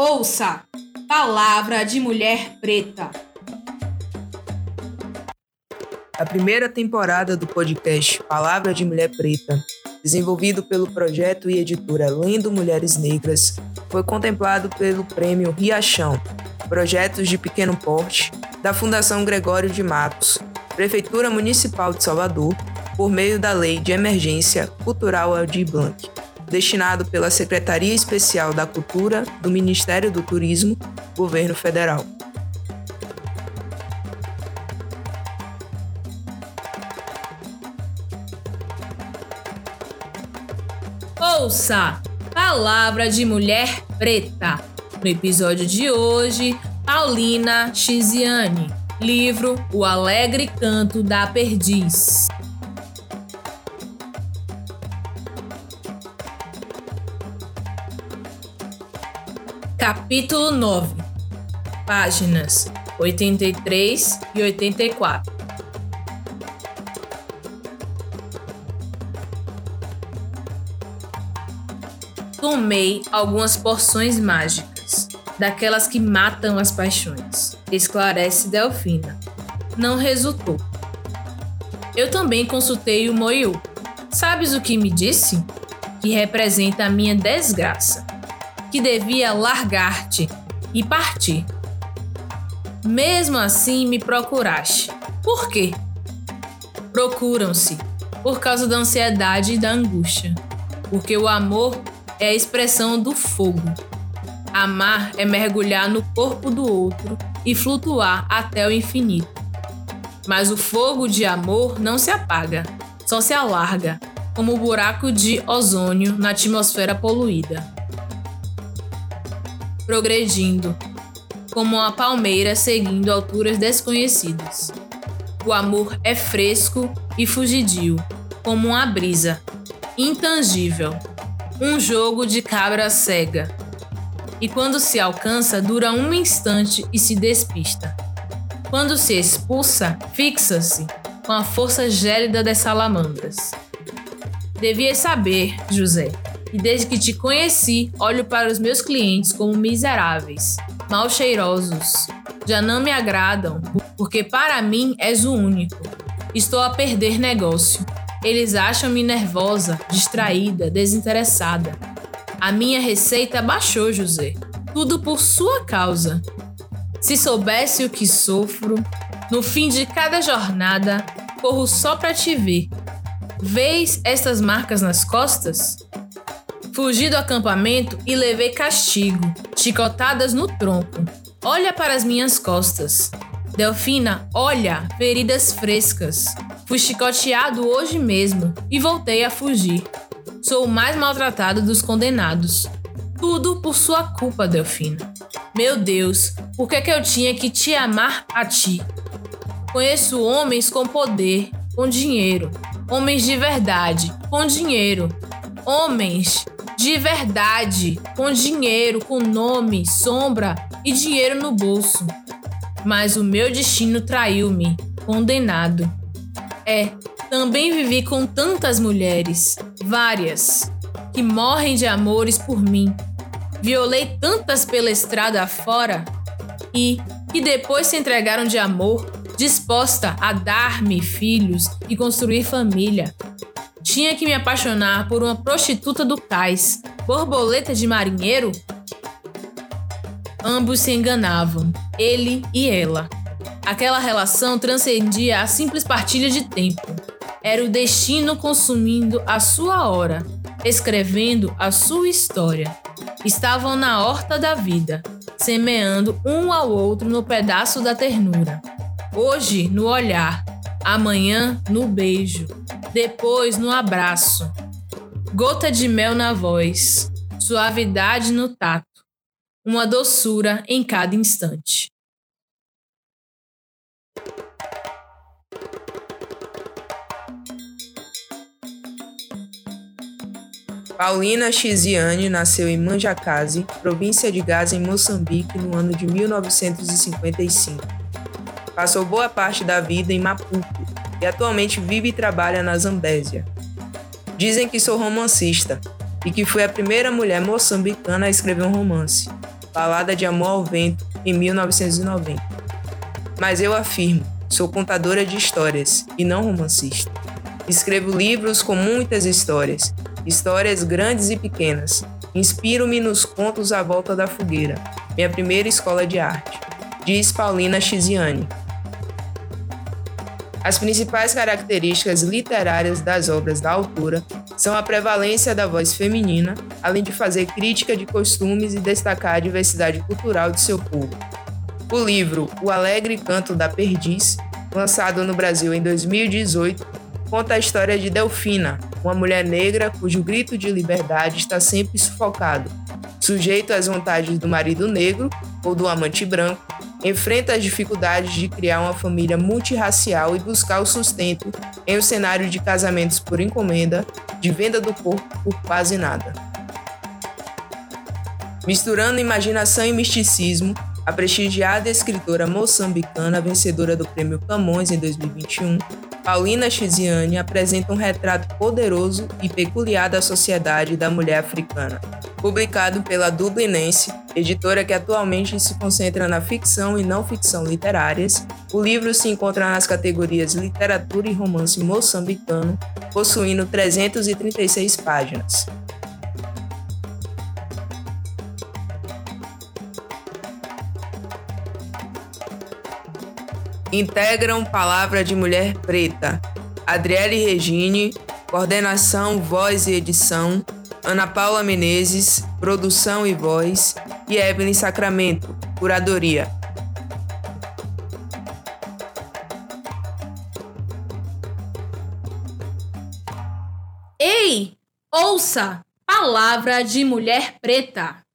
Ouça Palavra de Mulher Preta. A primeira temporada do podcast Palavra de Mulher Preta, desenvolvido pelo projeto e editora Lendo Mulheres Negras, foi contemplado pelo Prêmio Riachão, Projetos de Pequeno Porte, da Fundação Gregório de Matos, Prefeitura Municipal de Salvador, por meio da Lei de Emergência Cultural Aldir Blanc destinado pela Secretaria Especial da Cultura do Ministério do Turismo, Governo Federal. Ouça Palavra de Mulher Preta. No episódio de hoje, Paulina Chiziane, livro O Alegre Canto da Perdiz. Capítulo 9 Páginas 83 e 84 Tomei algumas porções mágicas, daquelas que matam as paixões, esclarece Delfina. Não resultou. Eu também consultei o Moiu. Sabes o que me disse? Que representa a minha desgraça que devia largar-te e partir. Mesmo assim me procuraste. Por quê? Procuram-se por causa da ansiedade e da angústia, porque o amor é a expressão do fogo. Amar é mergulhar no corpo do outro e flutuar até o infinito. Mas o fogo de amor não se apaga, só se alarga, como o buraco de ozônio na atmosfera poluída progredindo, como uma palmeira seguindo alturas desconhecidas. O amor é fresco e fugidio, como uma brisa, intangível, um jogo de cabra cega. E quando se alcança, dura um instante e se despista. Quando se expulsa, fixa-se com a força gélida das salamandras. Devias saber, José, e desde que te conheci, olho para os meus clientes como miseráveis, mal cheirosos. Já não me agradam, porque para mim és o único. Estou a perder negócio. Eles acham-me nervosa, distraída, desinteressada. A minha receita baixou, José. Tudo por sua causa. Se soubesse o que sofro, no fim de cada jornada, corro só para te ver. Vês estas marcas nas costas? Fugi do acampamento e levei castigo, chicotadas no tronco. Olha para as minhas costas. Delfina, olha, feridas frescas. Fui chicoteado hoje mesmo e voltei a fugir. Sou o mais maltratado dos condenados. Tudo por sua culpa, Delfina. Meu Deus, por que, que eu tinha que te amar a ti? Conheço homens com poder, com dinheiro. Homens de verdade, com dinheiro. Homens de verdade, com dinheiro, com nome, sombra e dinheiro no bolso. Mas o meu destino traiu-me, condenado. É, também vivi com tantas mulheres, várias, que morrem de amores por mim. Violei tantas pela estrada afora e que depois se entregaram de amor, disposta a dar-me filhos e construir família. Tinha que me apaixonar por uma prostituta do cais, borboleta de marinheiro? Ambos se enganavam, ele e ela. Aquela relação transcendia a simples partilha de tempo. Era o destino consumindo a sua hora, escrevendo a sua história. Estavam na horta da vida, semeando um ao outro no pedaço da ternura. Hoje, no olhar, amanhã, no beijo, depois no abraço. Gota de mel na voz, suavidade no tato, uma doçura em cada instante. Paulina Chiziane nasceu em Manjacase, província de Gaza, em Moçambique, no ano de 1955. Passou boa parte da vida em Maputo, e atualmente vive e trabalha na Zambésia. Dizem que sou romancista e que fui a primeira mulher moçambicana a escrever um romance. Balada de Amor ao Vento, em 1990. Mas eu afirmo, sou contadora de histórias e não romancista. Escrevo livros com muitas histórias, histórias grandes e pequenas. Inspiro-me nos contos à volta da fogueira, minha primeira escola de arte, diz Paulina Chiziane. As principais características literárias das obras da autora são a prevalência da voz feminina, além de fazer crítica de costumes e destacar a diversidade cultural de seu povo. O livro O Alegre Canto da Perdiz, lançado no Brasil em 2018, conta a história de Delfina, uma mulher negra cujo grito de liberdade está sempre sufocado, sujeito às vontades do marido negro ou do amante branco, enfrenta as dificuldades de criar uma família multirracial e buscar o sustento em um cenário de casamentos por encomenda, de venda do corpo por quase nada. Misturando imaginação e misticismo, a prestigiada escritora moçambicana, vencedora do Prêmio Camões em 2021, Paulina Chiziane apresenta um retrato poderoso e peculiar da sociedade da mulher africana. Publicado pela Dublinense, editora que atualmente se concentra na ficção e não ficção literárias, o livro se encontra nas categorias Literatura e Romance Moçambicano, possuindo 336 páginas. Integram Palavra de Mulher Preta. Adriele Regine, coordenação, voz e edição. Ana Paula Menezes, produção e voz. E Evelyn Sacramento, curadoria. Ei, ouça! Palavra de Mulher Preta.